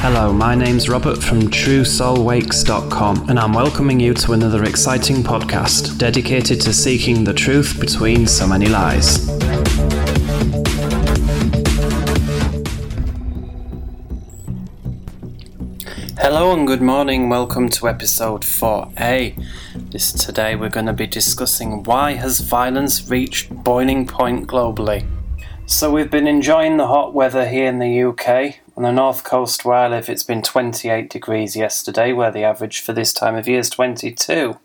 Hello, my name's Robert from TrueSoulWakes.com, and I'm welcoming you to another exciting podcast dedicated to seeking the truth between so many lies. Hello and good morning. Welcome to episode 4A. This today we're going to be discussing why has violence reached boiling point globally. So we've been enjoying the hot weather here in the UK. On the north coast where I live, it's been 28 degrees yesterday, where the average for this time of year is 22.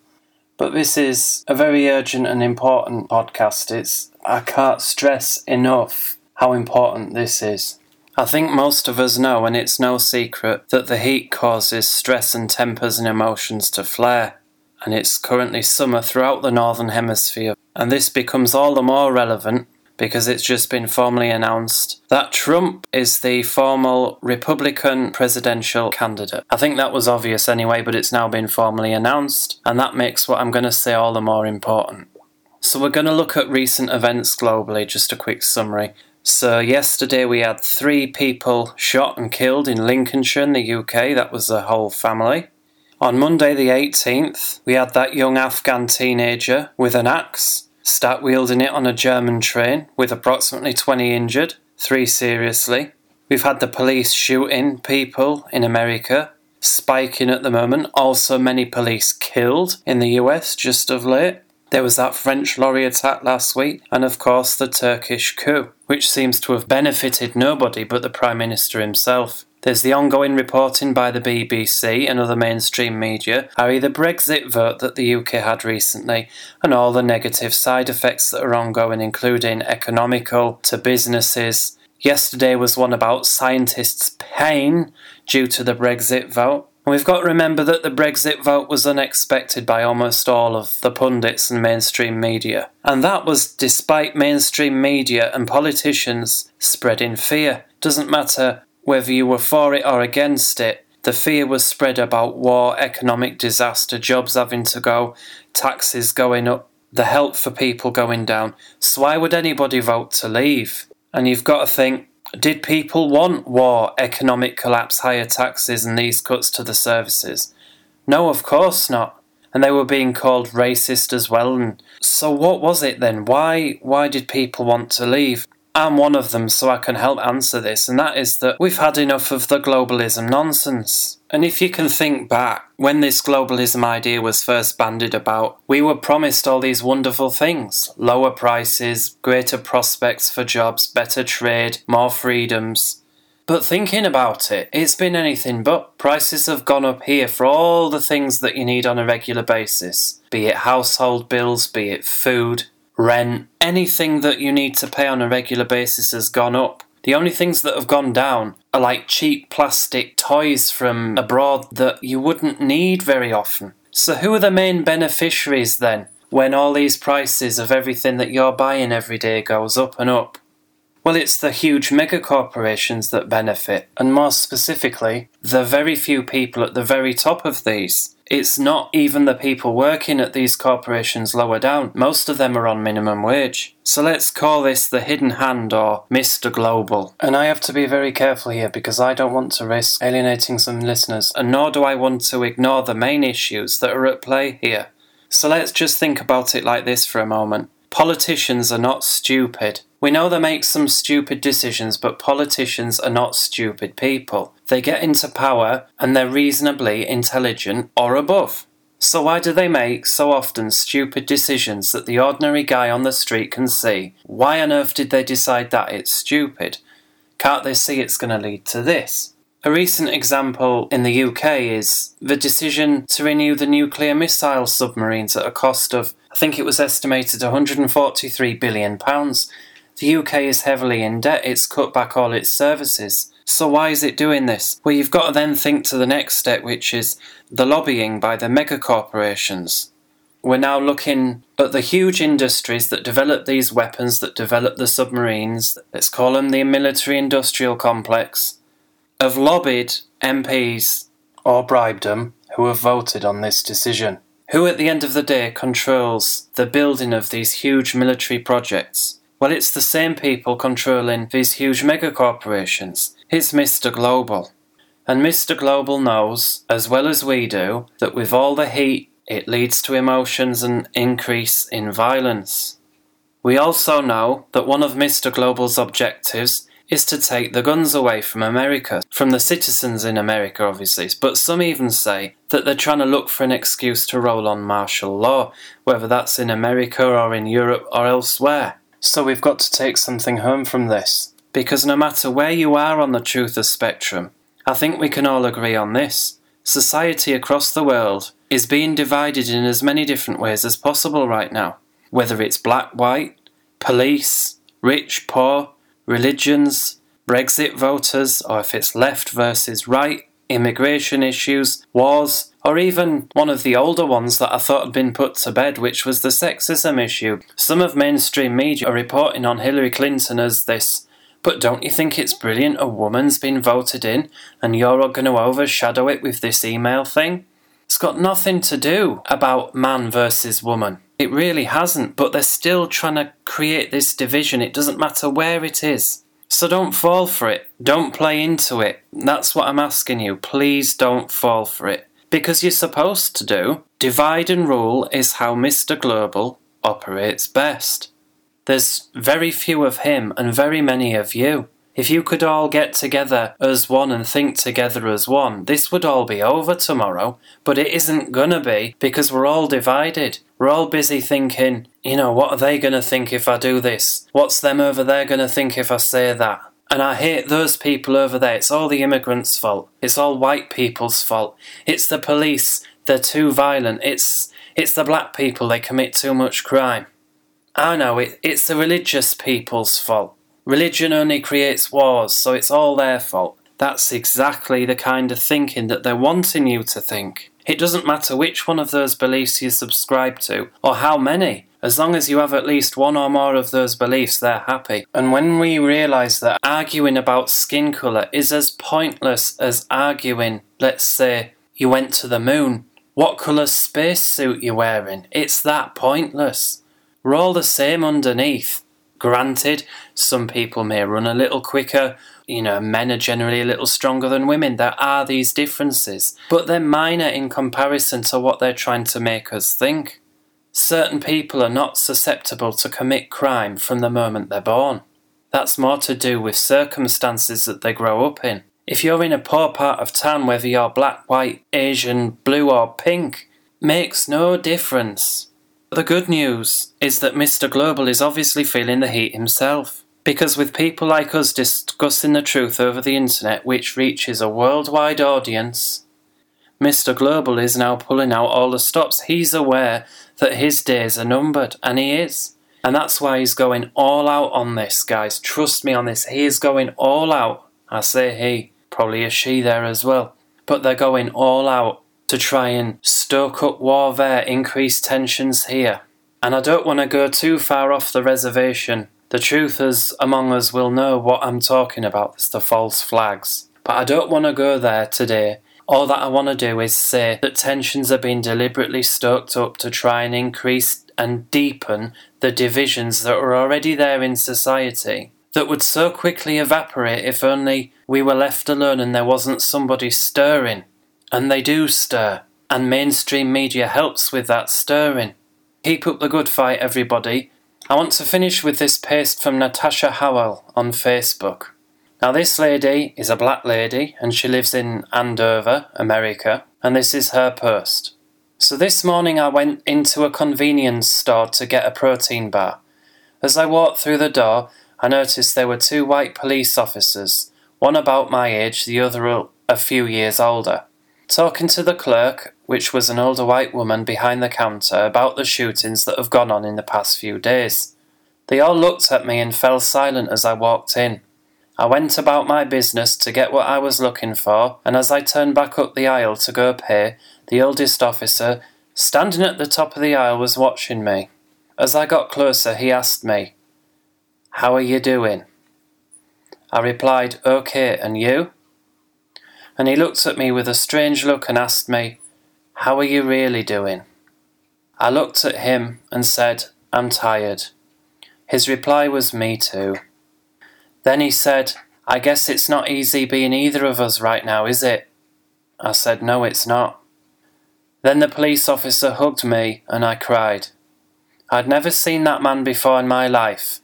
But this is a very urgent and important podcast. It's I can't stress enough how important this is. I think most of us know, and it's no secret, that the heat causes stress and tempers and emotions to flare. And it's currently summer throughout the Northern Hemisphere, and this becomes all the more relevant because it's just been formally announced that Trump is the formal Republican presidential candidate. I think that was obvious anyway, but it's now been formally announced, and that makes what I'm going to say all the more important. So, we're going to look at recent events globally, just a quick summary. So, yesterday we had three people shot and killed in Lincolnshire in the UK, that was a whole family. On Monday, the 18th, we had that young Afghan teenager with an axe start wielding it on a German train with approximately 20 injured, three seriously. We've had the police shooting people in America, spiking at the moment. Also, many police killed in the US just of late. There was that French lorry attack last week, and of course the Turkish coup, which seems to have benefited nobody but the Prime Minister himself. There's the ongoing reporting by the BBC and other mainstream media, i.e., the Brexit vote that the UK had recently, and all the negative side effects that are ongoing, including economical to businesses. Yesterday was one about scientists' pain due to the Brexit vote. And we've got to remember that the Brexit vote was unexpected by almost all of the pundits and mainstream media. And that was despite mainstream media and politicians spreading fear. Doesn't matter whether you were for it or against it, the fear was spread about war, economic disaster, jobs having to go, taxes going up, the help for people going down. So why would anybody vote to leave? And you've got to think did people want war, economic collapse, higher taxes, and these cuts to the services? No, of course not. And they were being called racist as well. And so, what was it then? Why, why did people want to leave? I'm one of them, so I can help answer this, and that is that we've had enough of the globalism nonsense. And if you can think back, when this globalism idea was first bandied about, we were promised all these wonderful things lower prices, greater prospects for jobs, better trade, more freedoms. But thinking about it, it's been anything but. Prices have gone up here for all the things that you need on a regular basis be it household bills, be it food, rent, anything that you need to pay on a regular basis has gone up. The only things that have gone down are like cheap plastic toys from abroad that you wouldn't need very often. So, who are the main beneficiaries then when all these prices of everything that you're buying every day goes up and up? Well, it's the huge mega corporations that benefit, and more specifically, the very few people at the very top of these. It's not even the people working at these corporations lower down. Most of them are on minimum wage. So let's call this the hidden hand or Mr. Global. And I have to be very careful here because I don't want to risk alienating some listeners, and nor do I want to ignore the main issues that are at play here. So let's just think about it like this for a moment. Politicians are not stupid. We know they make some stupid decisions, but politicians are not stupid people. They get into power and they're reasonably intelligent or above. So, why do they make so often stupid decisions that the ordinary guy on the street can see? Why on earth did they decide that it's stupid? Can't they see it's going to lead to this? A recent example in the UK is the decision to renew the nuclear missile submarines at a cost of, I think it was estimated, £143 billion. The UK is heavily in debt, it's cut back all its services. So, why is it doing this? Well, you've got to then think to the next step, which is the lobbying by the mega corporations. We're now looking at the huge industries that develop these weapons, that develop the submarines, let's call them the military industrial complex, have lobbied MPs or bribed them who have voted on this decision. Who, at the end of the day, controls the building of these huge military projects? Well, it's the same people controlling these huge mega corporations. It's Mr. Global. And Mr. Global knows, as well as we do, that with all the heat, it leads to emotions and increase in violence. We also know that one of Mr. Global's objectives is to take the guns away from America, from the citizens in America, obviously. But some even say that they're trying to look for an excuse to roll on martial law, whether that's in America or in Europe or elsewhere. So we've got to take something home from this. Because no matter where you are on the truth of spectrum, I think we can all agree on this. Society across the world is being divided in as many different ways as possible right now. Whether it's black, white, police, rich, poor, religions, Brexit voters, or if it's left versus right, immigration issues, wars, or even one of the older ones that I thought had been put to bed, which was the sexism issue. Some of mainstream media are reporting on Hillary Clinton as this. But don't you think it's brilliant a woman's been voted in and you're all going to overshadow it with this email thing? It's got nothing to do about man versus woman. It really hasn't, but they're still trying to create this division. It doesn't matter where it is. So don't fall for it. Don't play into it. That's what I'm asking you. Please don't fall for it. Because you're supposed to do. Divide and rule is how Mr. Global operates best. There's very few of him and very many of you. If you could all get together as one and think together as one, this would all be over tomorrow. But it isn't gonna be because we're all divided. We're all busy thinking, you know, what are they gonna think if I do this? What's them over there gonna think if I say that? And I hate those people over there. It's all the immigrants' fault. It's all white people's fault. It's the police. They're too violent. It's it's the black people. They commit too much crime. Oh, I know it, it's the religious people's fault. Religion only creates wars, so it's all their fault. That's exactly the kind of thinking that they're wanting you to think. It doesn't matter which one of those beliefs you subscribe to, or how many. As long as you have at least one or more of those beliefs, they're happy. And when we realise that arguing about skin colour is as pointless as arguing, let's say, you went to the moon, what colour spacesuit you're wearing, it's that pointless. We're all the same underneath. Granted, some people may run a little quicker, you know, men are generally a little stronger than women. There are these differences, but they're minor in comparison to what they're trying to make us think. Certain people are not susceptible to commit crime from the moment they're born. That's more to do with circumstances that they grow up in. If you're in a poor part of town, whether you're black, white, Asian, blue, or pink, makes no difference. The good news is that Mr. Global is obviously feeling the heat himself. Because with people like us discussing the truth over the internet, which reaches a worldwide audience, Mr. Global is now pulling out all the stops. He's aware that his days are numbered, and he is. And that's why he's going all out on this, guys. Trust me on this. He is going all out. I say he, probably a she there as well. But they're going all out to try and stoke up war there, increase tensions here. And I don't want to go too far off the reservation. The truthers among us will know what I'm talking about, it's the false flags. But I don't want to go there today. All that I want to do is say that tensions are being deliberately stoked up to try and increase and deepen the divisions that are already there in society that would so quickly evaporate if only we were left alone and there wasn't somebody stirring and they do stir, and mainstream media helps with that stirring. Keep up the good fight, everybody. I want to finish with this post from Natasha Howell on Facebook. Now, this lady is a black lady and she lives in Andover, America, and this is her post. So, this morning I went into a convenience store to get a protein bar. As I walked through the door, I noticed there were two white police officers, one about my age, the other a few years older talking to the clerk, which was an older white woman behind the counter, about the shootings that have gone on in the past few days. They all looked at me and fell silent as I walked in. I went about my business to get what I was looking for, and as I turned back up the aisle to go pay, the oldest officer, standing at the top of the aisle, was watching me. As I got closer, he asked me, How are you doing? I replied, OK, and you? And he looked at me with a strange look and asked me, How are you really doing? I looked at him and said, I'm tired. His reply was, Me too. Then he said, I guess it's not easy being either of us right now, is it? I said, No, it's not. Then the police officer hugged me and I cried. I'd never seen that man before in my life.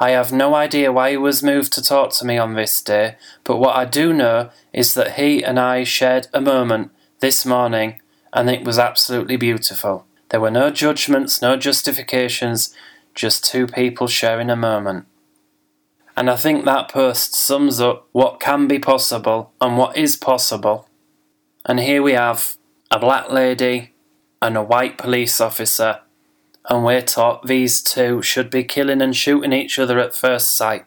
I have no idea why he was moved to talk to me on this day, but what I do know is that he and I shared a moment this morning and it was absolutely beautiful. There were no judgments, no justifications, just two people sharing a moment. And I think that post sums up what can be possible and what is possible. And here we have a black lady and a white police officer, and we're taught these two should be killing and shooting each other at first sight.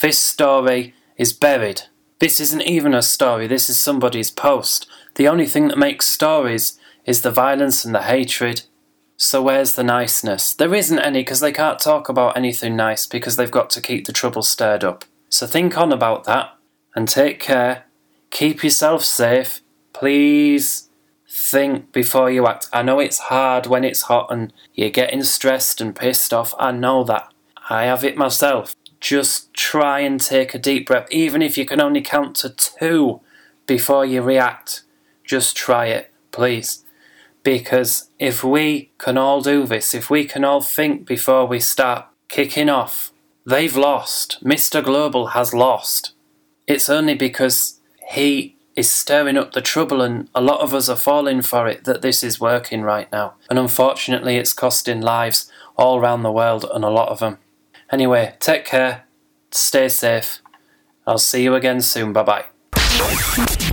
This story is buried. This isn't even a story, this is somebody's post. The only thing that makes stories is the violence and the hatred. So where's the niceness? There isn't any because they can't talk about anything nice because they've got to keep the trouble stirred up. So think on about that and take care. Keep yourself safe. Please think before you act. I know it's hard when it's hot and you're getting stressed and pissed off. I know that. I have it myself. Just try and take a deep breath, even if you can only count to two before you react. Just try it, please. Because if we can all do this, if we can all think before we start kicking off, they've lost. Mr. Global has lost. It's only because he is stirring up the trouble and a lot of us are falling for it that this is working right now. And unfortunately, it's costing lives all around the world and a lot of them. Anyway, take care, stay safe. I'll see you again soon. Bye bye.